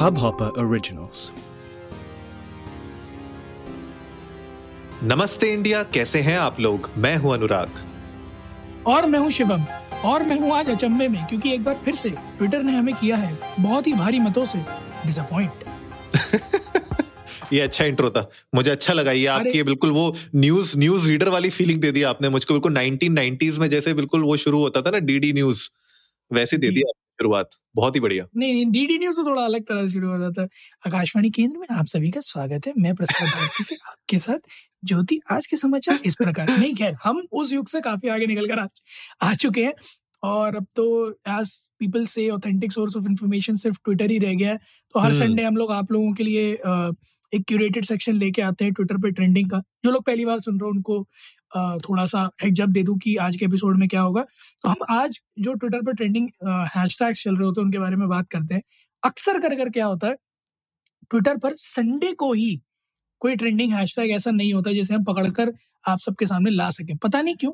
Hubhopper Originals. नमस्ते India कैसे हैं आप लोग? मैं हूँ अनुराग। और मैं हूँ शिवम। और मैं हूँ आज अचंभे में क्योंकि एक बार फिर से ट्विटर ने हमें किया है बहुत ही भारी मतों से। डिसअपॉइंट ये अच्छा इंट्रो था। मुझे अच्छा लगा ये आपकी ये बिल्कुल वो न्यूज़ न्यूज़ रीडर वाली फीलिंग दे दी आपने मुझको। बिल्कुल 1990s में जैसे बिल्कुल वो शुरू होता था ना डीडी न्यूज़ वैसे दे जी। शुरुआत बहुत ही बढ़िया। नहीं नहीं डीडी न्यूज़ तो थोड़ा अलग तरह से शुरू होता था आकाशवाणी केंद्र में आप सभी का स्वागत है। मैं प्रसाद भारती से आपके साथ ज्योति। आज के समाचार इस प्रकार। नहीं खैर हम उस युग से काफ़ी आगे निकल कर आ, आ चुके हैं। और अब तो as people say authentic source of information सिर्फ़ ट्विटर ही रह गया है। तो हर हम्म। संडे हम लोग आप लोगों के लिए एक क्यूरेटेड सेक्शन लेके आते हैं ट्विटर पे ट्रेंडिंग का। जो लोग पहली बार सुन रहे हो उनको थोड़ा सा हेड्स अप दे दूँ कि आज के एपिसोड में क्या होगा तो हम आज जो ट्विटर पर ट्रेंडिंग हैशटैग्स चल रहे होते हैं, उनके बारे में बात करते हैं। अक्सर कर कर क्या होता है ट्विटर पर संडे को ही कोई ट्रेंडिंग हैशटैग ऐसा नहीं होता जिसे हम पकड़कर आप सबके सामने ला सकें। पता नहीं क्यों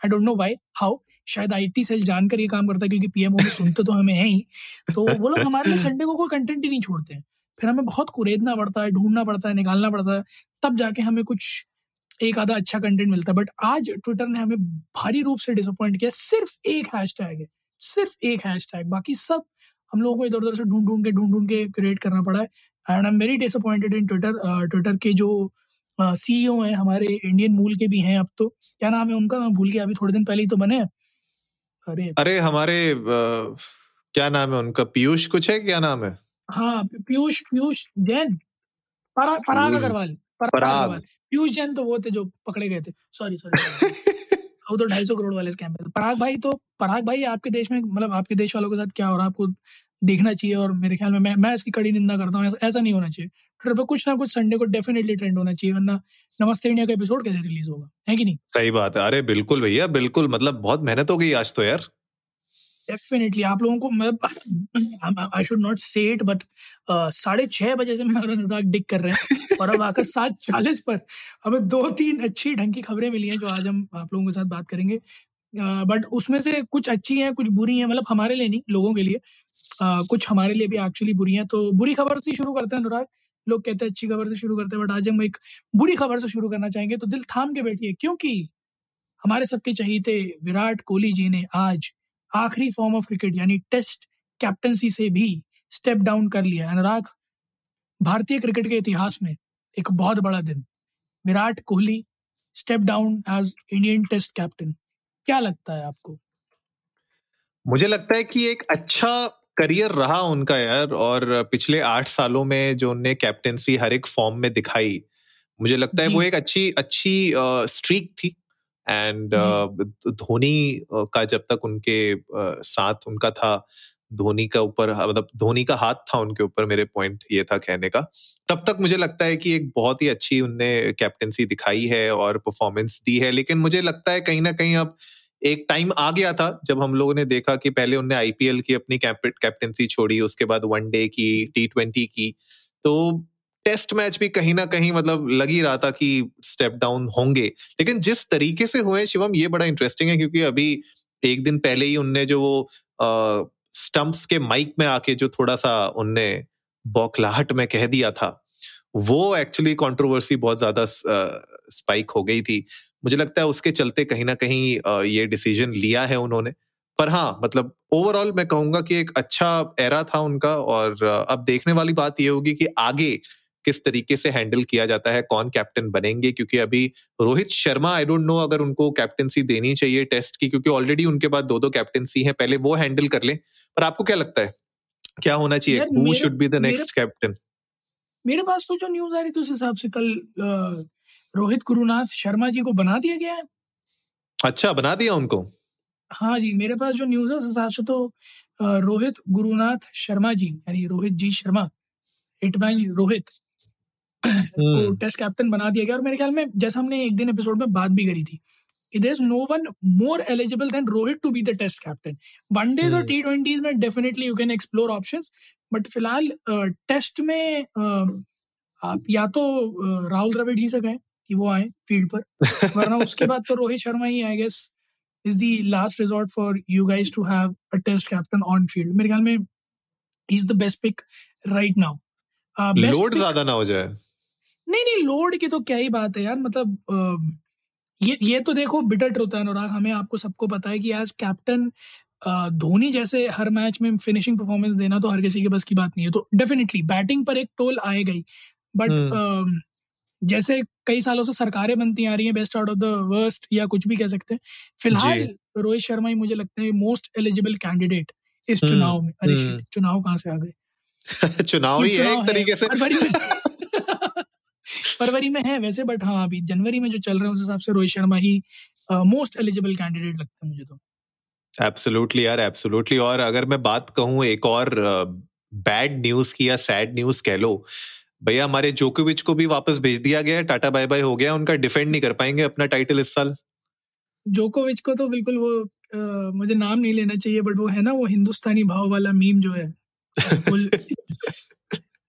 I don't know why how शायद आईटी सेल जानकर ये काम करता है, क्योंकि पीएमओ में सुनते तो हमें है ही। तो वो लोग हमारे लिए संडे को कोई कंटेंट ही नहीं छोड़ते हैं। फिर हमें बहुत कुरेदना पड़ता है, ढूंढना पड़ता है, निकालना पड़ता है, तब जाके हमें कुछ एक आधा अच्छा कंटेंट मिलता है बट आज ट्विटर ने हमें भारी रूप से डिसअपॉइंट किया सिर्फ़ एक हैशटैग है सिर्फ़ एक हैशटैग बाकी सब हम लोगों को इधर उधर से ढूंढ ढूंढ के ढूंढ ढूंढ के क्रिएट करना पड़ा है and I am very disappointed in Twitter Twitter के जो सी सीईओ हैं हमारे इंडियन मूल के भी हैं अब तो क्या नाम है उनका मैं भूल गया अभी थोड़े दिन पहले ही तो बने अरे अरे हमारे अ, क्या नाम है उनका पीयूष कुछ है क्या नाम है? हाँ पीयूष पीयूष जैन पराग अग्रवाल पराग पीयूष जैन तो वो थे जो पकड़े गए थे। सॉरी सॉरी वो तो ढाई सौ करोड़ वाले स्कैम पे। पराग भाई तो पराग भाई आपके देश में मतलब आपके देश वालों के साथ क्या हो रहा है? आपको देखना चाहिए और मेरे ख्याल में मैं मैं इसकी कड़ी निंदा करता हूँ। ऐसा, नहीं होना चाहिए। ट्विटर पे कुछ ना कुछ संडे को डेफिनेटली ट्रेंड होना चाहिए वरना नमस्ते इंडिया का एपिसोड कैसे रिलीज़ होगा? है कि नहीं? सही बात है। अरे बिल्कुल भैया बिल्कुल। मतलब बहुत मेहनत हो गई आज तो यार। डेफिनेटली आप लोगों को मतलब I should not say it but साढ़े छह बजे से मैं और अनुराग डिक कर रहे हैं और अब आकर सात चालीस पर हमें दो तीन अच्छी ढंग की खबरें मिली हैं जो आज हम आप लोगों के साथ बात करेंगे। बट uh, उसमें से कुछ अच्छी हैं कुछ बुरी हैं मतलब हमारे लिए नहीं लोगों के लिए। अ, कुछ हमारे लिए भी एक्चुअली बुरी हैं तो बुरी खबर से शुरू करते हैं अनुराग। लोग कहते हैं अच्छी खबर से शुरू करते हैं बट आज हम एक बुरी खबर से शुरू करना चाहेंगे तो दिल थाम के बैठिए क्योंकि हमारे सबके चहीते विराट कोहली जी ने आज आखिरी फॉर्म ऑफ़ क्रिकेट यानी टेस्ट कैप्टनसी से भी स्टेप डाउन कर लिया अनुराग। भारतीय क्रिकेट के इतिहास में एक बहुत बड़ा दिन। Virat Kohli step down as Indian test captain क्या लगता है आपको? मुझे लगता है कि एक अच्छा करियर रहा उनका यार और पिछले आठ सालों में जो उनने कैप्टेंसी हर एक फॉर्म में दिखाई मुझे लगता है वो एक अच्छी अच्छी स्ट्रीक थी। एंड धोनी का जब तक उनके साथ उनका था धोनी का ऊपर मतलब धोनी का हाथ था उनके ऊपर मेरे पॉइंट ये था कहने का। तब तक मुझे लगता है कि एक बहुत ही अच्छी उनने कैप्टनसी दिखाई है और परफॉर्मेंस दी है लेकिन मुझे लगता है कहीं ना कहीं अब एक टाइम आ गया था जब हम लोगों ने देखा कि पहले उनने आईपीएल की अपनी कैप्टेंसी छोड़ी उसके बाद वनडे की टी ट्वेंटी की। तो टेस्ट मैच भी कहीं ना कहीं मतलब लग ही रहा था कि स्टेप डाउन होंगे। लेकिन जिस तरीके से हुए शिवम ये बड़ा इंटरेस्टिंग है क्योंकि अभी एक दिन पहले ही उनने जो वो स्टंप्स के माइक में आके जो थोड़ा सा उनने बौखलाहट में कह दिया था वो एक्चुअली कंट्रोवर्सी बहुत ज़्यादा स्पाइक हो गई थी। मुझे लगता है उसके चलते कहीं ना कहीं अ, ये डिसीज़न लिया है उन्होंने। पर हाँ मतलब ओवरऑल मैं कहूँगा कि एक अच्छा एरा था उनका और अब देखने वाली बात ये होगी कि आगे किस तरीके से हैंडल किया जाता है कौन कैप्टन बनेंगे क्योंकि अभी Rohit Sharma I don't know अगर उनको कैप्टनसी देनी चाहिए टेस्ट की क्योंकि ऑलरेडी उनके पास दो दो कैप्टनसी है पहले वो हैंडल कर ले। पर आपको क्या लगता है? क्या होना चाहिए? Who should be the next captain मेरे पास तो जो न्यूज़ आ रही थी उस हिसाब से कल रोहित गुरुनाथ शर्मा जी को बना दिया गया है। अच्छा बना दिया उनको? हाँ जी मेरे पास जो न्यूज़ है उस हिसाब से तो रोहित गुरुनाथ शर्मा जी यानी रोहित जी शर्मा हिटमैन रोहित। को हम्म, टेस्ट कैप्टन बना दिया गया। और मेरे ख्याल में जैसा हमने एक दिन एपिसोड में बात भी करी थी कि there is no one more eligible than Rohit to be the test captain one days और हम्म। टी ट्वेंटीज में definitely you can explore options but फ़िलहाल टेस्ट में आप या तो राहुल द्रविड़ जी से गए कि वो आए फ़ील्ड पर वरना उसके बाद तो रोहित शर्मा ही I guess is the last resort for you guys to have a test captain on field मेरे ख्याल में is the best pick right now load ज़्यादा ना हो जाए। नहीं नहीं लोड की तो क्या ही बात है यार मतलब ये ये तो देखो बिटर ट्रुथ है अनुराग हमें आपको सबको पता है कि एज कैप्टन धोनी जैसे हर मैच में फिनिशिंग परफॉर्मेंस देना तो हर किसी के बस की बात नहीं है तो डेफिनेटली बैटिंग पर एक टोल आएगा ही बट। जैसे कई सालों से सरकारें बनती आ रही हैं best out of the worst या कुछ भी कह सकते हैं फ़िलहाल रोहित शर्मा ही मुझे लगता है मोस्ट एलिजिबल कैंडिडेट इस हम्म, चुनाव में। अरे हम्म। चुनाव कहाँ से आ गए? चुनाव ही है एक तरीके से। फरवरी में है वैसे बट हाँ अभी जनवरी में जो चल रहे हैं उस हिसाब से रोहित शर्मा ही मोस्ट एलिजिबल कैंडिडेट लगता है मुझे तो। एब्सोल्युटली यार एब्सोल्युटली और अगर मैं बात कहूँ एक और बैड न्यूज़ की या सैड न्यूज़ कह लो भैया हमारे जोकोविच को भी वापस भेज दिया गया टाटा बाय बाय हो गया उनका डिफेंड नहीं कर पाएँगे अपना टाइटल इस साल। जोकोविच को तो बिल्कुल वो आ, मुझे नाम नहीं लेना चाहिए बट वो है ना वो हिंदुस्तानी भाव वाला मीम जो है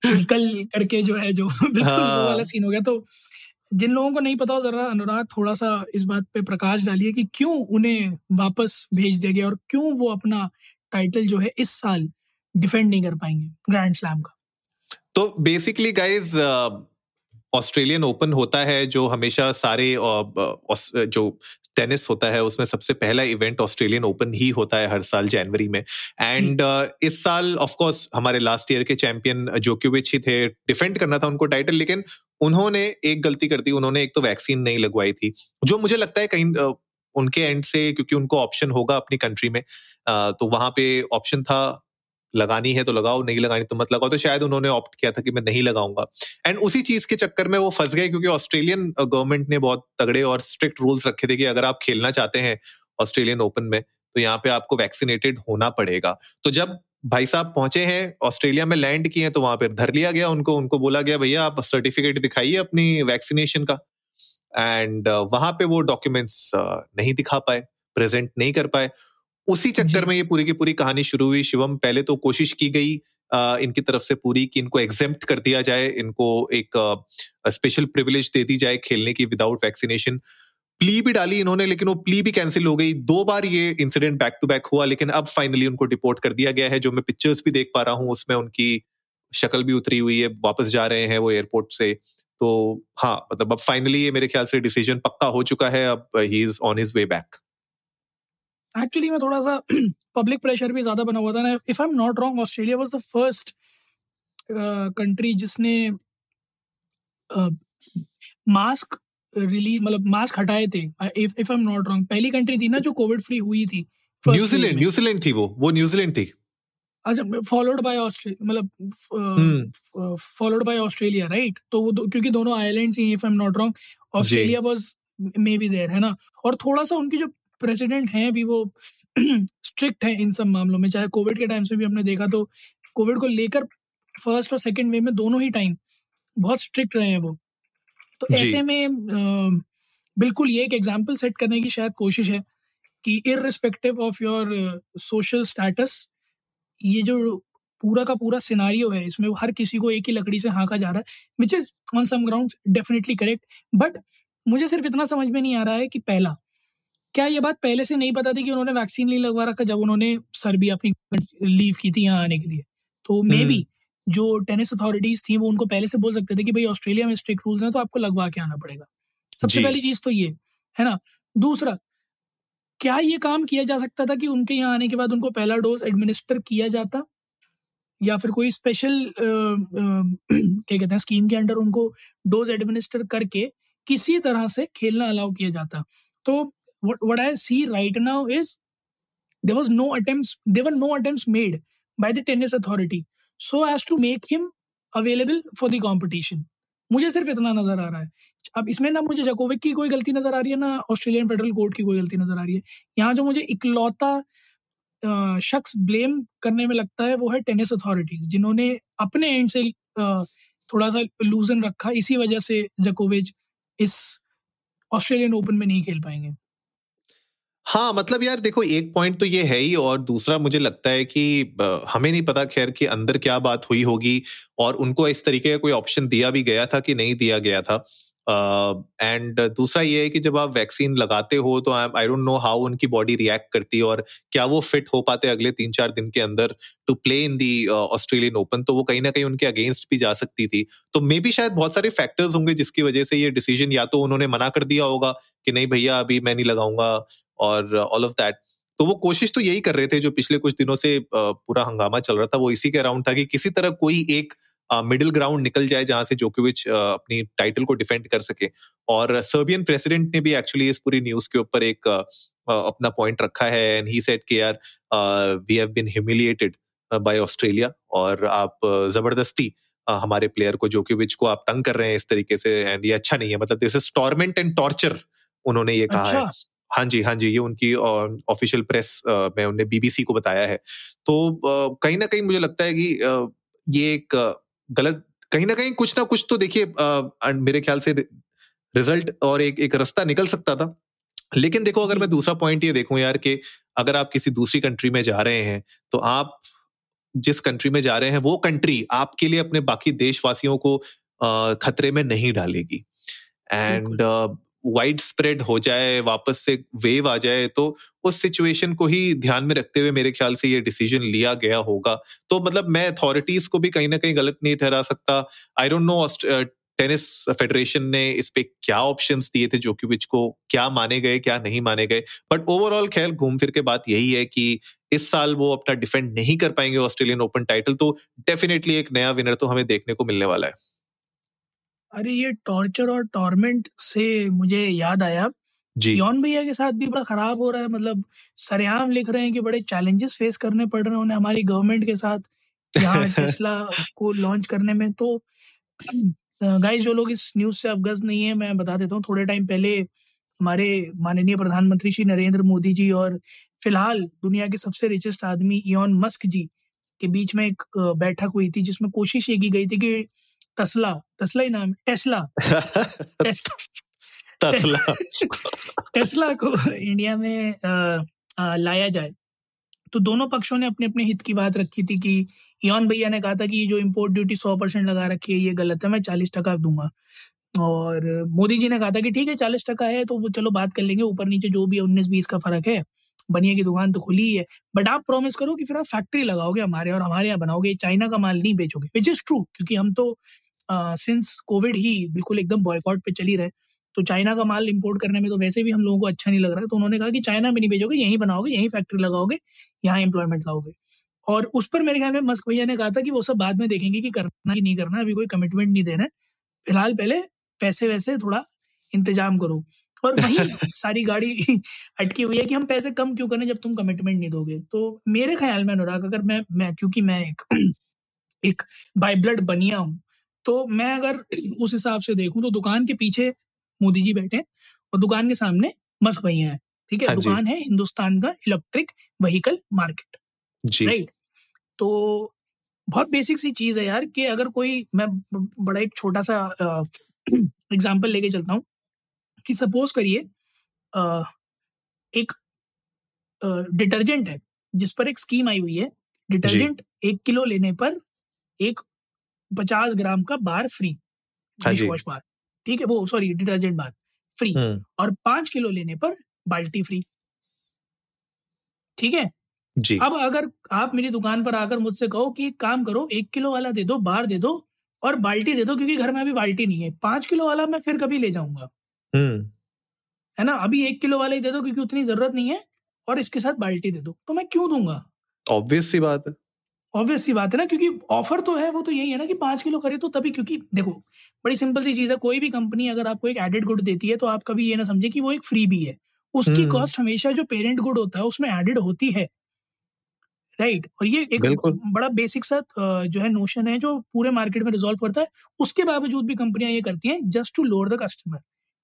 निकल करके जो है जो बिल्कुल हाँ। वो वाला सीन हो गया तो जिन लोगों को नहीं पता जरा अनुराग थोड़ा सा इस बात पे प्रकाश डालिए कि क्यों उन्हें वापस भेज दिया गया और क्यों वो अपना टाइटल जो है इस साल डिफेंड नहीं कर पाएँगे ग्रैंड स्लैम का तो बेसिकली गाइज़ ऑस्ट्रेलियन ओपन होता है जो हमेशा सारे जो टेनिस होता है उसमें सबसे पहला इवेंट ऑस्ट्रेलियन ओपन ही होता है हर साल जनवरी में। एंड uh, इस साल ऑफ़ कोर्स हमारे लास्ट ईयर के चैंपियन जोक्योविच ही थे। डिफेंड करना था उनको टाइटल लेकिन उन्होंने एक गलती कर दी। उन्होंने एक तो वैक्सीन नहीं लगवाई थी जो मुझे लगता है कहीं uh, उनके एंड से क्योंकि उनको ऑप्शन होगा अपनी कंट्री में uh, तो वहाँ पे ऑप्शन था। लगानी है तो लगाओ नहीं लगानी तो मत लगाओ। तो शायद उन्होंने ऑप्ट किया था कि मैं नहीं लगाऊँगा। एंड उसी चीज़ के चक्कर में वो फंस गए क्योंकि ऑस्ट्रेलियन गवर्नमेंट ने बहुत तगड़े और स्ट्रिक्ट रूल्स रखे थे कि अगर आप खेलना चाहते हैं ऑस्ट्रेलियन ओपन में तो यहाँ पे आपको वैक्सीनेटेड होना पड़ेगा। तो जब भाई साहब पहुँचे हैं ऑस्ट्रेलिया में लैंड किए तो वहाँ पर धर लिया गया उनको। उनको बोला गया भैया आप सर्टिफिकेट दिखाइए अपनी वैक्सीनेशन का। एंड uh, वहाँ पे वो डॉक्यूमेंट्स uh, नहीं दिखा पाए प्रेजेंट नहीं कर पाए। उसी चक्कर में ये पूरी की पूरी कहानी शुरू हुई। शिवम पहले तो कोशिश की गई आ, इनकी तरफ़ से पूरी कि इनको एग्जेम्प्ट कर दिया जाए इनको एक स्पेशल प्रिविलेज दे दी जाए खेलने की विदाउट वैक्सीनेशन प्ली भी डाली इन्होंने लेकिन वो प्ली भी कैंसिल हो गई। दो बार ये इंसिडेंट बैक टू बैक हुआ लेकिन अब फाइनली उनको डिपोर्ट कर दिया गया है जो मैं पिक्चर्स भी देख पा रहा हूँ उसमें उनकी शक्ल भी उतरी हुई है वापस जा रहे हैं वो एयरपोर्ट से। तो हाँ मतलब अब फाइनली ये मेरे ख्याल से डिसीज़न पक्का हो चुका है अब he is on his way back actually मैं थोड़ा सा पब्लिक प्रेशर भी ज़्यादा बना हुआ था ना। If I am not wrong Australia was the first country जिसने मास्क रिलीज़ मतलब मास्क हटाए थे। If if I am not wrong पहली कंट्री थी ना जो कोविड फ्री हुई थी। न्यूजीलैंड न्यूजीलैंड थी वो। वो न्यूजीलैंड थी। अच्छा फॉलोड बाय ऑस्ट्रेलिया मतलब फॉलोड बाय ऑस्ट्रेलिया राइट तो वो क्योंकि दोनों islands he if I am not wrong Australia was maybe there है ना? और थोड़ा सा उनकी जो प्रेसिडेंट हैं भी वो स्ट्रिक्ट है इन सब मामलों में। चाहे कोविड के टाइम से भी हमने देखा तो कोविड को लेकर फ़र्स्ट और सेकेंड वेव में दोनों ही टाइम बहुत स्ट्रिक्ट रहे हैं वो। तो ऐसे में आ, बिल्कुल ये एक एग्ज़ाम्पल सेट करने की शायद कोशिश है कि irrespective of your social status ये जो पूरा का पूरा सिनारियो है इसमें हर किसी को एक ही लकड़ी से हाँका जा रहा है which is on some ground definitely correct but मुझे सिर्फ़ इतना समझ में नहीं आ रहा है कि पहला क्या ये बात पहले से नहीं पता थी कि उन्होंने वैक्सीन नहीं लगवा रखा जब उन्होंने सर भी अपनी लीव की थी यहाँ आने के लिए? तो मे बी हम्म। जो टेनिस अथॉरिटीज थी वो उनको पहले से बोल सकते थे कि भाई ऑस्ट्रेलिया में स्ट्रिक्ट रूल्स हैं तो आपको लगवा के आना पड़ेगा। सबसे पहली चीज़ तो ये है ना? दूसरा क्या ये काम किया जा सकता था कि उनके यहाँ आने के बाद उनको पहला डोज एडमिनिस्टर किया जाता? या फिर कोई स्पेशल क्या कहते हैं स्कीम के अंडर उनको डोज एडमिनिस्टर करके किसी तरह से खेलना अलाउ किया जाता? तो what what I see right now is there was no attempts, there were no attempts made by the tennis authority so as to make him available for the competition. मुझे सिर्फ़ इतना नज़र आ रहा है। अब इसमें ना मुझे जकोविक की कोई गलती नज़र आ रही है, ना ऑस्ट्रेलियन फेडरल कोर्ट की कोई गलती नज़र आ रही है। यहाँ जो मुझे इकलौता शख्स ब्लेम करने में लगता है वो है टेनिस अथॉरिटीज जिन्होंने अपने एंड से थोड़ा सा लूजन रखा। इसी वजह से जकोविच इस ऑस्ट्रेलियन ओपन में नहीं खेल पाएँगे। हाँ मतलब यार देखो, एक पॉइंट तो ये है ही और दूसरा मुझे लगता है कि हमें नहीं पता खैर कि अंदर क्या बात हुई होगी और उनको इस तरीके का कोई ऑप्शन दिया भी गया था कि नहीं दिया गया था। एंड uh, दूसरा ये है कि जब आप वैक्सीन लगाते हो तो I I don't know how उनकी बॉडी रिएक्ट करती है और क्या वो फिट हो पाते अगले तीन चार दिन के अंदर to play in the Australian Open तो वो कहीं ना कहीं उनके अगेंस्ट भी जा सकती थी। तो मे बी शायद बहुत सारे फैक्टर्स होंगे जिसकी वजह से ये डिसीज़न या तो उन्होंने मना कर दिया होगा कि नहीं भैया अभी मैं नहीं लगाऊँगा और ऑल ऑफ़ दैट तो वो कोशिश तो यही कर रहे थे जो पिछले कुछ दिनों से पूरा हंगामा चल रहा था वो इसी के अराउंड था कि किसी तरह कोई एक मिडिल ग्राउंड निकल जाए जहाँ से जोकोविच अपनी टाइटल को डिफेंड कर सके। और सर्बियन प्रेसिडेंट ने भी एक्चुअली इस पूरी न्यूज़ के ऊपर एक अपना पॉइंट रखा है एंड ही सेड कि यार we have been humiliated by Australia और आप ज़बरदस्ती हमारे प्लेयर को जोकोविच को आप तंग कर रहे हैं इस तरीके से एंड ये अच्छा नहीं है। मतलब this is torment and torture उन्होंने ये कहा अच्छा? है हाँ जी हाँ जी ये उनकी ऑफिशियल प्रेस में उन्हें बीबीसी को बताया है। तो कहीं ना कहीं मुझे लगता है कि ये एक गलत कहीं ना कहीं कुछ ना कुछ तो देखिए मेरे ख्याल से रिज़ल्ट और एक एक रास्ता निकल सकता था। लेकिन देखो अगर मैं दूसरा पॉइंट ये देखूँ यार कि अगर आप किसी दूसरी कंट्री में जा रहे हैं तो आप जिस कंट्री में जा रहे हैं वो कंट्री आपके लिए अपने बाकी देशवासियों को खतरे में नहीं डालेगी। एंड वाइड स्प्रेड हो जाए, वापस से वेव आ जाए तो उस सिचुएशन को ही ध्यान में रखते हुए मेरे ख्याल से ये डिसीज़न लिया गया होगा। तो मतलब मैं अथॉरिटीज को भी कहीं ना कहीं गलत नहीं ठहरा सकता। I don't know tennis federation ने इस पे क्या ऑप्शंस दिए थे जोकोविच को क्या माने गए, क्या नहीं माने गए। बट ओवरऑल खैर, घूम फिर के बात यही है कि इस साल वो अपना डिफेंड नहीं कर पाएँगे ऑस्ट्रेलियन ओपन टाइटल तो डेफिनेटली एक नया विनर तो हमें देखने को मिलने वाला है। अरे ये टॉर्चर और टॉर्मेंट से मुझे याद आया। यौन भैया के साथ भी बड़ा खराब हो रहा है मतलब सरेआम लिख रहे हैं कि बड़े चैलेंजेस फेस करने पड़ रहे हैं उन्हें हमारी गवर्नमेंट के साथ यहाँ टेस्ला को लॉन्च करने में। तो गाइस जो लोग इस न्यूज़ से अवगत नहीं है मैं बता देता हूँ थोड़े टाइम पहले हमारे माननीय प्रधानमंत्री श्री नरेंद्र मोदी जी और फ़िलहाल दुनिया के सबसे रिचेस्ट आदमी इॉन मस्क जी के बीच में एक बैठक हुई थी जिसमें कोशिश ये की गई थी कि तसला तसला ही नाम टेस्ला तसला टेस्ला को इंडिया में आ, आ, लाया जाए। तो दोनों पक्षों ने अपने अपने हित की बात रखी थी कि इॉन भैया ने कहा था कि ये जो इम्पोर्ट ड्यूटी सौ परसेंट लगा रखी है ये गलत है मैं चालीस टका दूँगा। और मोदी जी ने कहा था कि ठीक है चालीस टका है तो चलो बात कर लेंगे। ऊपर नीचे जो भी है उन्नीस बीस का फ़र्क है। बनिया की दुकान तो खुली ही है। बट आप प्रॉमिस करो कि फिर आप फैक्ट्री लगाओगे हमारे और हमारे यहाँ बनाओगे। चाइना का माल नहीं बेचोगे विच इज़ ट्रू क्योंकि हम तो सिंस कोविड ही बिल्कुल एकदम बॉयकॉट पे चली रहे तो चाइना का माल इंपोर्ट करने में तो वैसे भी हम लोगों को अच्छा नहीं लग रहा है तो उन्होंने कहा कि चाइना में नहीं भेजोगे यहीं बनाओगे यहीं फैक्ट्री लगाओगे यहाँ एम्प्लॉयमेंट लाओगे। और उस पर मेरे ख्याल में मस्क भैया ने कहा था कि वो सब बाद में देखेंगे कि करना कि नहीं करना अभी कोई कमिटमेंट नहीं देना है। फ़िलहाल पहले पैसे वैसे थोड़ा इंतज़ाम करो। और वही सारी गाड़ी अटकी हुई है कि हम पैसे कम क्यों करें जब तुम कमिटमेंट नहीं दोगे। तो मेरे ख्याल में अनुराग अगर मैं मैं क्योंकि मैं एक एक बाई ब्लड बनिया हूँ तो मैं अगर उस हिसाब से देखूँ तो दुकान के पीछे मोदी जी बैठे और दुकान के सामने मस्क भैया है ठीक है? हाँ दुकान है हिंदुस्तान का इलेक्ट्रिक व्हीकल मार्केट राइट? तो बहुत बेसिक सी चीज़ है यार कि अगर कोई मैं बड़ा एक छोटा सा एग्ज़ाम्पल लेके चलता हूँ कि सपोज़ करिए एक डिटर्जेंट है जिस पर एक स्कीम आई हुई है डिटर्जेंट एक किलो लेने पर एक पचास ग्राम का bar free dish wash bar ठीक है? वो सॉरी डिटर्जेंट बार फ्री। और पाँच किलो लेने पर बाल्टी फ्री। ठीक है? जी। अब अगर आप मेरी दुकान पर आकर मुझसे कहो कि एक काम करो एक किलो वाला दे दो बार दे दो और बाल्टी दे दो क्योंकि घर में अभी बाल्टी नहीं है। पाँच किलो वाला मैं फिर कभी ले जाऊँगा। हम्म। है ना? अभी एक किलो वाला ही दे दो क्योंकि उतनी ज़रूरत नहीं है और इसके साथ बाल्टी दे दो। तो मैं क्यों दूँगा? ऑब्वियस सी बात है। ऑब्वियस सी बात है ना क्योंकि ऑफ़र तो है वो तो यही है ना कि पाँच किलो करे तो तभी क्योंकि देखो बड़ी सिंपल सी चीज़ है कोई भी कंपनी अगर आपको एक एडेड गुड देती है तो आप कभी ये ना समझे कि वो एक फ्री भी है। उसकी कॉस्ट हम्म। हमेशा जो पेरेंट गुड होता है उसमें एडेड होती है। Right right. और ये एक बड़ा बेसिक सा जो है नोशन है जो पूरे मार्केट में रिजॉल्व करता है। उसके बावजूद भी कंपनियाँ ये करती हैं just to lower the customer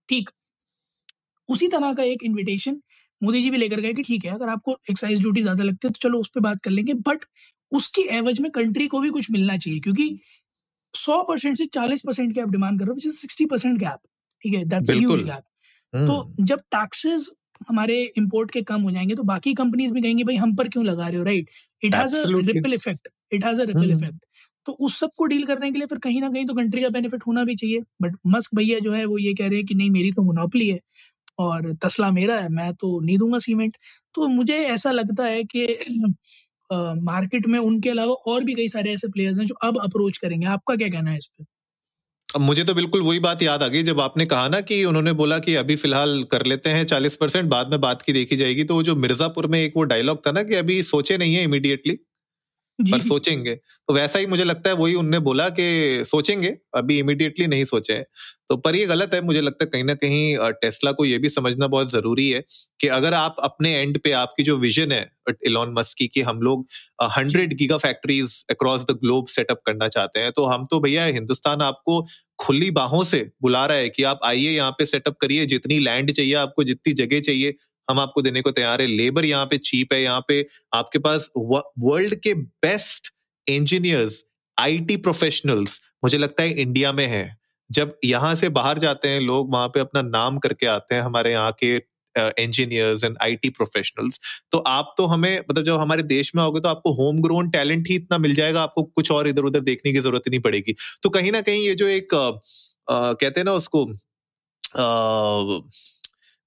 ठीक? उसी तरह का एक इन्विटेशन मोदी जी भी लेकर गए कि ठीक है अगर आपको एक्साइज ड्यूटी ज़्यादा लगती है तो चलो उस पर बात कर लेंगे। बट उसकी एवज में कंट्री को भी कुछ मिलना चाहिए क्योंकि सौ परसेंट से चालीस परसेंट की आप डिमांड कर रहे हो सिक्सटी परसेंट गैप ठीक है? दैट्स ह्यूज गैप तो। जब टैक्सेस हमारे इंपोर्ट के कम हो जाएँगे तो बाकी कंपनीज़ भी कहेंगे भाई हम पर क्यों लगा रहे हो? Right it has a ripple effect it has a ripple effect तो उस सबको डील करने के लिए फिर कहीं ना कहीं तो कंट्री का बेनिफिट होना भी चाहिए। बट मस्क भैया जो है वो ये कह रहे हैं कि नहीं मेरी तो मुनापली है और तसला मेरा है मैं तो नहीं दूँगा सीमेंट तो मुझे ऐसा लगता है कि मार्केट में उनके अलावा और भी कई सारे ऐसे प्लेयर्स हैं जो अब अप्रोच करेंगे। आपका क्या कहना है इस पर अब मुझे तो बिल्कुल वही बात याद आ गई जब आपने कहा ना कि उन्होंने बोला कि अभी फ़िलहाल कर लेते हैं चालीस परसेंट, बाद में बात की देखी जाएगी। तो जो मिर्जापुर में एक वो डायलॉग था ना कि अभी सोचे नहीं है इमीडिएटली पर सोचेंगे। तो वैसा ही मुझे लगता है वही उनने बोला कि सोचेंगे अभी इमिडिएटली नहीं सोचे तो पर ये गलत है मुझे लगता है कहीं ना कहीं टेस्ला को ये भी समझना बहुत ज़रूरी है कि अगर आप अपने एंड पे आपकी जो विजन है इलॉन मस्क की कि हम लोग hundred giga factories across the globe setup करना चाहते हैं तो हम तो भैया हिंदुस्तान आपको खुली बाहों से बुला रहा है कि आप आइए यहाँ पे सेटअप करिए जितनी लैंड चाहिए आपको जितनी जगह चाहिए हम आपको देने को तैयार है। लेबर यहाँ पे चीप है। यहाँ पे आपके पास वर्ल्ड के बेस्ट इंजीनियर्स आईटी प्रोफेशनल्स मुझे लगता है इंडिया में है। जब यहाँ से बाहर जाते हैं लोग वहाँ पे अपना नाम करके आते हैं हमारे यहाँ के इंजीनियर्स एंड आईटी प्रोफेशनल्स तो आप तो हमें मतलब जब हमारे देश में आओगे तो आपको होम ग्रोन टैलेंट ही इतना मिल जाएगा आपको कुछ और इधर उधर देखने की ज़रूरत ही नहीं पड़ेगी। तो कहीं ना कहीं ये जो एक आ, कहते हैं ना उसको आ,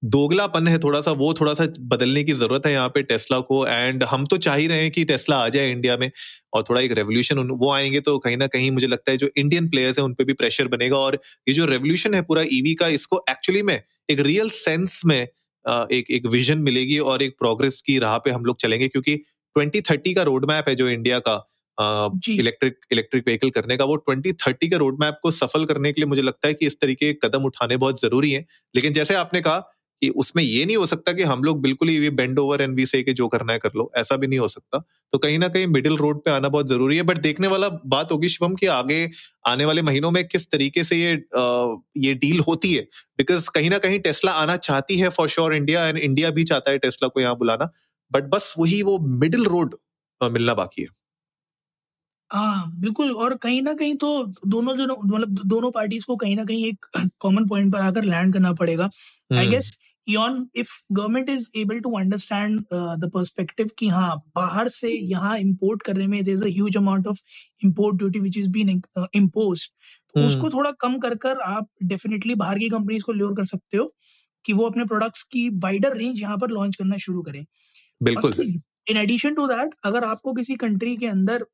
दोगलापन है थोड़ा सा वो थोड़ा सा बदलने की ज़रूरत है यहाँ पे टेस्ला को। एंड हम तो चाह ही रहे हैं कि टेस्ला आ जाए इंडिया में और थोड़ा एक रेवोल्यूशन वो आएँगे तो कहीं ना कहीं मुझे लगता है जो इंडियन प्लेयर्स हैं उन पर भी प्रेशर बनेगा। और ये जो रेवोल्यूशन है पूरा ईवी का इसको एक्चुअली में एक रियल सेंस में एक एक विजन मिलेगी और एक प्रोग्रेस की राह पे हम लोग चलेंगे क्योंकि ट्वेंटी थर्टी का रोड मैप है जो इंडिया का इलेक्ट्रिक इलेक्ट्रिक व्हीकल करने का। वो ट्वेंटी थर्टी के रोड मैप को सफल करने के लिए मुझे लगता है कि इस तरीके के कदम उठाने बहुत ज़रूरी है। लेकिन जैसे आपने कहा कि उसमें ये नहीं हो सकता कि हम लोग बिल्कुल ही bend over and we say कि जो करना है कर लो ऐसा भी नहीं हो सकता। तो कहीं ना कहीं मिडिल रोड पे आना बहुत ज़रूरी है बट देखने वाला बात होगी शिवम कि आगे आने वाले महीनों में किस तरीके से ये आ, ये डील होती है। बिकॉज़ कहीं ना कहीं टेस्ला आना चाहती है for sure India and India भी चाहता है टेस्ला को यहाँ बुलाना बट बस वही वो मिडिल रोड मिलना बाकी है। हाँ बिल्कुल और कहीं ना कहीं तो दोनों जो मतलब दोनों पार्टीज़ को कहीं ना कहीं एक कॉमन पॉइंट पर आकर लैंड करना पड़ेगा। I guess even if government is able to understand the perspective कि हाँ बाहर से यहाँ इम्पोर्ट करने में देर huge amount of import duty which is been impose उसको थोड़ा कम कर कर आप डेफिनेटली बाहर की कंपनीज़ को ल्योर कर सकते हो कि वो अपने प्रोडक्ट्स की वाइडर रेंज यहाँ पर लॉन्च करना शुरू करें। बिल्कुल। इन एडिशन टू दैट अगर आपको किसी कंट्री के अंदर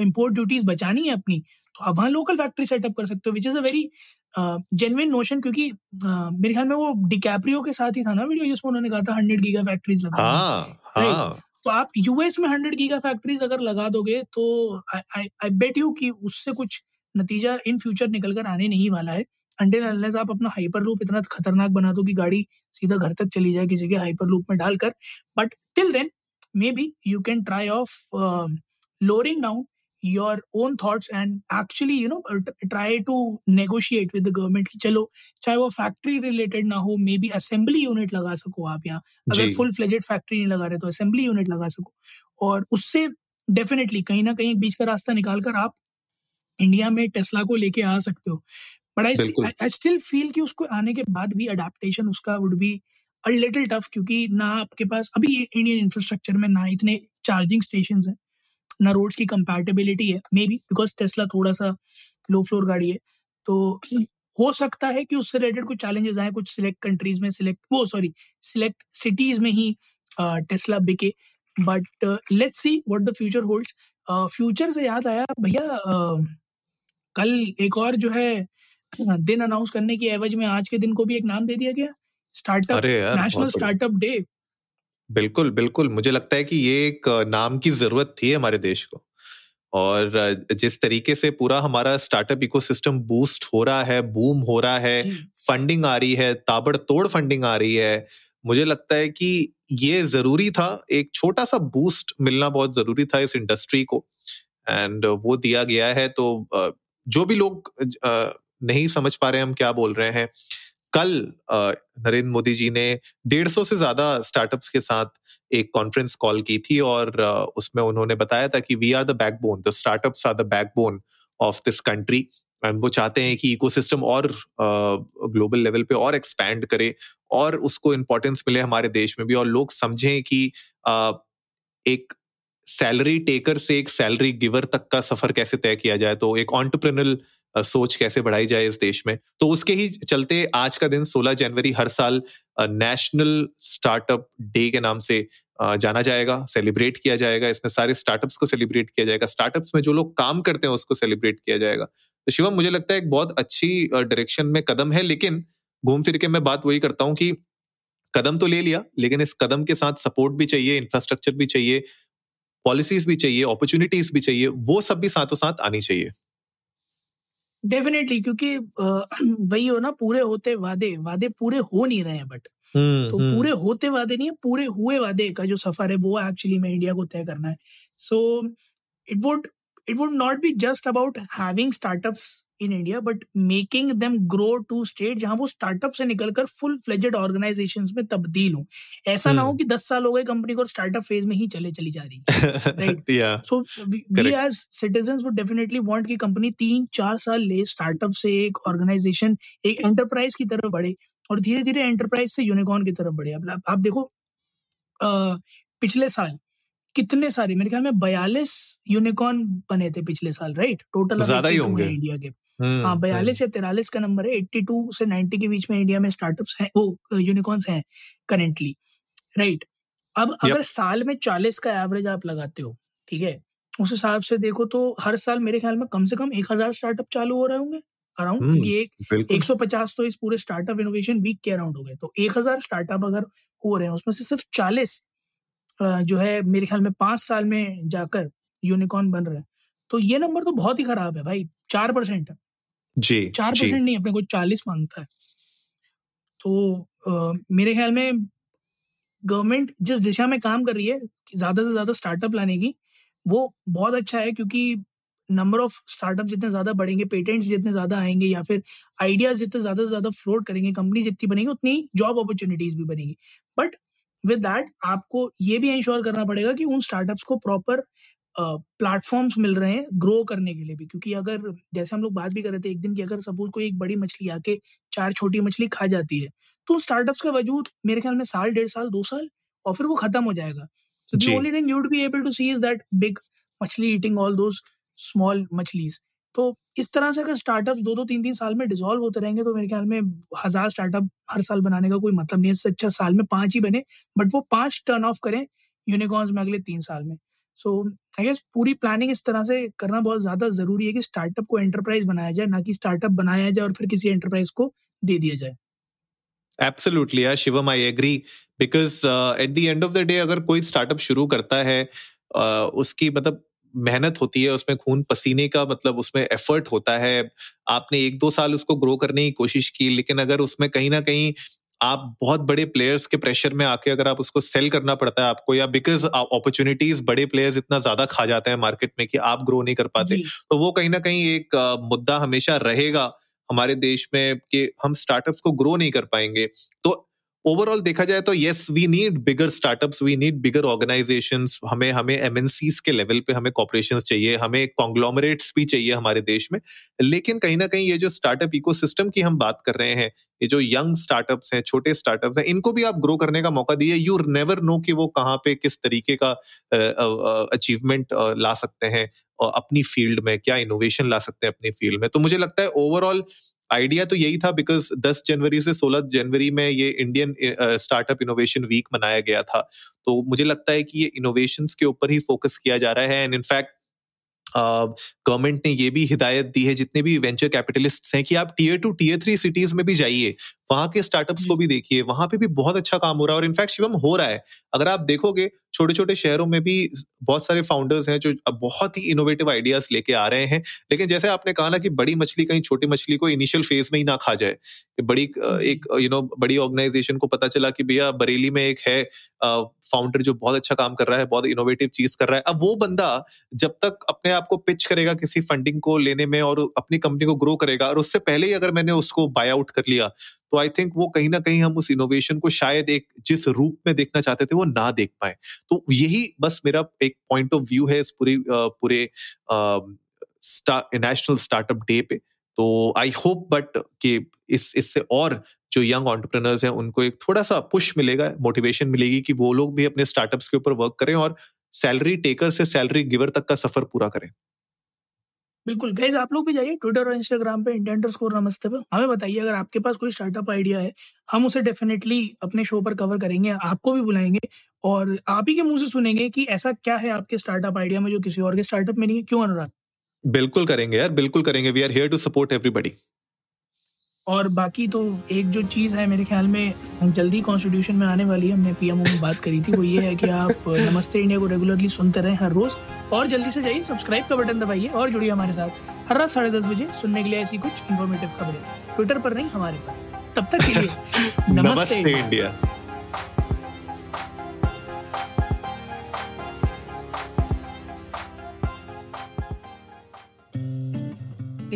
इम्पोर्ट ड्यूटीज़ बचानी है अपनी तो आप वहाँ लोकल फैक्ट्री सेटअप कर सकते हो which is a very genuine notion क्योंकि uh, मेरे ख्याल में वो डिकैप्रियो के साथ ही था ना वीडियो जिसमें उन्होंने कहा था हंड्रेड गीगा फैक्ट्रीज लगा हाँ, हाँ. तो आप यूएस में हंड्रेड गीगा फैक्ट्रीज अगर लगा दोगे तो आई बेट यू कि उससे कुछ नतीजा इन फ्यूचर निकल कर आने नहीं वाला है। अनलेस आप अपना हाइपर लूप इतना खतरनाक बना दो कि गाड़ी सीधा घर तक चली जाए किसी के हाइपर लूप में डालकर। But till then maybe you can try of lowering down your own thoughts and actually you know try to negotiate with the government कि चलो चाहे वो फैक्ट्री रिलेटेड ना हो मे बी असेंबली यूनिट लगा सको आप यहाँ। अगर फुल फ्लेजेड फैक्ट्री नहीं लगा रहे तो असेंबली यूनिट लगा सको। और उससे डेफिनेटली कहीं ना कहीं बीच का रास्ता निकाल कर आप इंडिया में टेस्ला को लेके आ सकते हो। But I I still feel कि उसको आने के बाद भी अडेप्टेशन उसका would be a little tough क्योंकि ना आपके पास अभी इंडियन इंफ्रास्ट्रक्चर में ना इतने चार्जिंग स्टेशन हैं। ना रोड्स की कंपैटिबिलिटी है मे बी बिकॉज़ टेस्ला थोड़ा सा लो फ्लोर गाड़ी है तो हो सकता है कि उससे रिलेटेड कुछ चैलेंजेस आए कुछ सिलेक्ट कंट्रीज़ में सिलेक्ट वो सॉरी सिलेक्ट सिटीज़ में ही टेस्ला बिके। But let's see what the future holds future से याद आया भैया कल एक और जो है दिन अनाउंस करने की एवज में आज के दिन को भी एक नाम दे दिया गया। स्टार्टअप नेशनल स्टार्टअप डे बिल्कुल बिल्कुल। मुझे लगता है कि ये एक नाम की ज़रूरत थी हमारे देश को। और जिस तरीके से पूरा हमारा स्टार्टअप इकोसिस्टम बूस्ट हो रहा है बूम हो रहा है फंडिंग आ रही है ताबड़तोड़ फंडिंग आ रही है मुझे लगता है कि ये ज़रूरी था। एक छोटा सा बूस्ट मिलना बहुत ज़रूरी था इस इंडस्ट्री को। एंड वो दिया गया है तो जो भी लोग नहीं समझ पा रहे हम क्या बोल रहे हैं कल नरेंद्र मोदी जी ने डेढ़ सौ से ज़्यादा स्टार्टअप्स के साथ एक कॉन्फ्रेंस कॉल की थी और उसमें उन्होंने बताया था कि we are the backbone the startups are the backbone of this country and वो चाहते हैं कि इकोसिस्टम और ग्लोबल लेवल पे और एक्सपैंड करे और उसको इम्पोर्टेंस मिले हमारे देश में भी और लोग समझें कि एक सैलरी टेकर से एक सैलरी गिवर तक का सफ़र कैसे तय किया जाए। तो एक ऑन्टरप्रिनल सोच कैसे बढ़ाई जाए इस देश में? तो उसके ही चलते आज का दिन 16 जनवरी हर साल नेशनल स्टार्टअप डे के नाम से जाना जाएगा, सेलिब्रेट किया जाएगा। इसमें सारे स्टार्टअप्स को सेलिब्रेट किया जाएगा। स्टार्टअप्स में जो लोग काम करते हैं उसको सेलिब्रेट किया जाएगा। तो शिवम, मुझे लगता है एक बहुत अच्छी डायरेक्शन में कदम है, लेकिन घूम फिर के मैं बात वही करता हूँ कि कदम तो ले लिया, लेकिन इस कदम के साथ सपोर्ट भी चाहिए इंफ्रास्ट्रक्चर भी चाहिए पॉलिसीज़ भी चाहिए अपॉर्चुनिटीज़ भी चाहिए, वो सब भी साथों साथ आनी चाहिए। डेफिनेटली क्योंकि वही हो ना पूरे होते वादे वादे पूरे हो नहीं रहे हैं बट हम्म, तो पूरे हम्म। होते वादे नहीं है पूरे हुए वादे का जो सफ़र है वो एक्चुअली में इंडिया को तय करना है so it would it would not be just about having startups in India, but making them grow to state जहाँ वो स्टार्टअप से निकलकर फुल फ्लेजेड ऑर्गेनाइजेशन में तब्दील हो। ऐसा ना हो कि दस साल हो गए कंपनी को स्टार्टअप फ़ेज़ में ही चले चली जा रही right so we as citizen would definitely want कि कंपनी तीन चार साल ले स्टार्टअप से एक ऑर्गेनाइजेशन एक एंटरप्राइज की तरफ़ बढ़े और धीरे धीरे एंटरप्राइज से यूनिकॉर्न की तरफ़ बढ़े। अब आप देखो आ, पिछले साल कितने सारे मेरे ख्याल में बयालीस यूनिकॉर्न बने थे पिछले साल राइट टोटल ज़्यादा ही होंगे। इंडिया के। हम्म, हाँ बयालीस हम्म। या तिरालीस का नंबर है एट्टी टू से नाइन्टी के बीच में इंडिया में स्टार्टअप्स हैं वो यूनिकॉर्न्स हैं करेंटली राइट अब अगर साल में चालीस का एवरेज आप लगाते हो ठीक है? उस हिसाब से देखो तो हर साल मेरे ख्याल में कम से कम एक हज़ार स्टार्टअप चालू हो रहे होंगे अराउंड हम्म, क्योंकि एक एक सौ पचास तो इस पूरे स्टार्टअप इनोवेशन वीक के अराउंड हो गए तो एक हज़ार स्टार्टअप अगर हो रहे हैं उसमें से सिर्फ़ चालीस जो है मेरे ख्याल में पाँच साल में जाकर यूनिकॉर्न बन रहा है। तो ये नंबर तो बहुत ही खराब है भाई चार परसेंट है। जी चार परसेंट नहीं अपने को चालीस माँगता है। तो आ, मेरे ख्याल में गवर्नमेंट जिस दिशा में काम कर रही है ज़्यादा से ज़्यादा स्टार्टअप लाने की वो बहुत अच्छा है क्योंकि नंबर ऑफ़ स्टार्टअप जितने ज़्यादा बढ़ेंगे पेटेंट्स जितने ज़्यादा आएँगे या फिर आइडियाज़ जितने ज़्यादा से ज़्यादा फ्लोट करेंगे कंपनी जितनी बनेगी उतनी जॉब अपॉर्चुनिटीज़ भी बनेगी। बट विद दैट आपको ये भी इंश्योर करना पड़ेगा कि उन स्टार्टअप्स को प्रॉपर प्लेटफॉर्म्स मिल रहे हैं ग्रो करने के लिए भी। क्योंकि अगर जैसे हम लोग बात भी कर रहे थे एक दिन की अगर सपोज़ कोई एक बड़ी मछली आके चार छोटी मछली खा जाती है तो स्टार्टअप्स का वजूद मेरे ख्याल में साल डेढ़ साल दो साल और फिर वो खत्म हो जाएगा। So the only thing you would be able to see is that big मछली ईटिंग ऑल स्मॉल मछलीज। तो इस तरह से अगर स्टार्टअप दो दो तीन तीन साल में डिजोल्व होते रहेंगे तो मेरे ख्याल में हज़ार स्टार्टअप हर साल बनाने का कोई मतलब नहीं है। अच्छा साल में पाँच ही बने बट वो पाँच टर्न ऑफ़ करें यूनिकॉर्न्स में अगले तीन साल में। सो आई गेस पूरी प्लानिंग इस तरह से करना बहुत ज़्यादा ज़रूरी है कि स्टार्टअप को एंटरप्राइज बनाया जाए ना कि स्टार्टअप बनाया जाए और फिर किसी एंटरप्राइज को दे दिया जाए। एब्सोल्युटली यार Shivam I agree because at the end of the day अगर कोई स्टार्टअप शुरू करता है uh, उसकी मतलब मेहनत होती है उसमें खून पसीने का मतलब उसमें एफर्ट होता है। आपने एक दो साल उसको ग्रो करने की कोशिश की लेकिन अगर उसमें कहीं ना कहीं आप बहुत बड़े प्लेयर्स के प्रेशर में आके अगर आप उसको सेल करना पड़ता है आपको या बिकॉज़ अपॉर्चुनिटीज़ बड़े प्लेयर्स इतना ज़्यादा खा जाते हैं मार्केट में कि आप ग्रो नहीं कर पाते तो वो कहीं ना कहीं एक मुद्दा हमेशा रहेगा हमारे देश में कि हम स्टार्टअप्स को ग्रो नहीं कर पाएँगे। तो ओवरऑल देखा जाए तो yes we need bigger startups we need bigger organization हमें हमें एमएनसीज के लेवल पे हमें कॉपरेशन चाहिए, हमें कॉन्ग्लोमरेट्स भी चाहिए हमारे देश में। लेकिन कहीं ना कहीं ये जो स्टार्टअप इकोसिस्टम की हम बात कर रहे हैं, ये जो यंग स्टार्टअप्स हैं, छोटे स्टार्टअप्स हैं, इनको भी आप ग्रो करने का मौका दिए यू नेवर नो कि वो कहाँ पे किस तरीके का अचीवमेंट ला सकते हैं अपनी फ़ील्ड में, क्या इनोवेशन ला सकते हैं अपनी फ़ील्ड में। तो मुझे लगता है ओवरऑल आइडिया तो यही था बिकॉज़ 10 जनवरी से 16 जनवरी में ये इंडियन स्टार्टअप इनोवेशन वीक मनाया गया था। तो मुझे लगता है कि ये इनोवेशन के ऊपर ही फोकस किया जा रहा है एंड इनफैक्ट गवर्नमेंट ने ये भी हिदायत दी है जितने भी वेंचर कैपिटलिस्ट हैं कि आप tier two tier three cities में भी जाइए। वहाँ के स्टार्टअप्स को भी देखिए वहाँ पे भी बहुत अच्छा काम हो रहा है और इनफैक्ट शिवम हो रहा है। अगर आप देखोगे छोटे छोटे शहरों में भी बहुत सारे फाउंडर्स हैं जो बहुत ही इनोवेटिव आइडियाज़ लेके आ रहे हैं। लेकिन जैसे आपने कहा ना कि बड़ी मछली कहीं छोटी मछली को इनिशियल फ़ेज़ में ही ना खा जाए बड़ी एक यू नो बड़ी ऑर्गेनाइजेशन को पता चला कि भैया बरेली में एक है फाउंडर जो बहुत अच्छा काम कर रहा है बहुत इनोवेटिव चीज़ कर रहा है। अब वो बंदा जब तक अपने आप को पिच करेगा किसी फंडिंग को लेने में और अपनी कंपनी को ग्रो करेगा और उससे पहले ही अगर मैंने उसको बाय आउट कर लिया तो आई थिंक वो कहीं ना कहीं हम उस इनोवेशन को शायद एक जिस रूप में देखना चाहते थे वो ना देख पाए। तो यही बस मेरा एक पॉइंट ऑफ़ व्यू है इस पूरी पूरे नेशनल स्टार्टअप डे पे। तो आई होप बट कि इस, इससे और जो यंग ऑन्टरप्रनर्स हैं उनको एक थोड़ा सा पुश मिलेगा मोटिवेशन मिलेगी कि वो लोग भी अपने स्टार्टअप्स के ऊपर वर्क करें और सैलरी टेकर से सैलरी गिवर तक का सफ़र पूरा करें। बिल्कुल। गैस आप लोग भी जाइए ट्विटर और इंस्टाग्राम पे इंडियन स्कोर नमस्ते पे। हमें बताइए, अगर आपके पास कोई स्टार्टअप आइडिया है, हम उसे डेफिनेटली अपने शो पर कवर करेंगे, आपको भी बुलाएँगे और आप ही के मुँह से सुनेंगे कि ऐसा क्या है आपके स्टार्टअप आइडिया में जो किसी और के स्टार्टअप में नहीं है। क्यों, अनुराग? बिल्कुल करेंगे यार, बिल्कुल करेंगे। We are here to support everybody और बाकी तो एक जो चीज़ है मेरे ख्याल में जल्दी कॉन्स्टिट्यूशन में आने वाली है। हमने पीएमओ में बात करी थी वो ये है कि आप नमस्ते इंडिया को रेगुलरली सुनते रहें हर रोज़। और जल्दी से जाइए सब्सक्राइब का बटन दबाइए और जुड़िए हमारे साथ हर रात साढ़े दस बजे सुनने के लिए ऐसी कुछ इन्फॉर्मेटिव खबरें। ट्विटर पर नहीं हमारे पर। तब तक के लिए नमस्ते नमस्ते। इंडिया।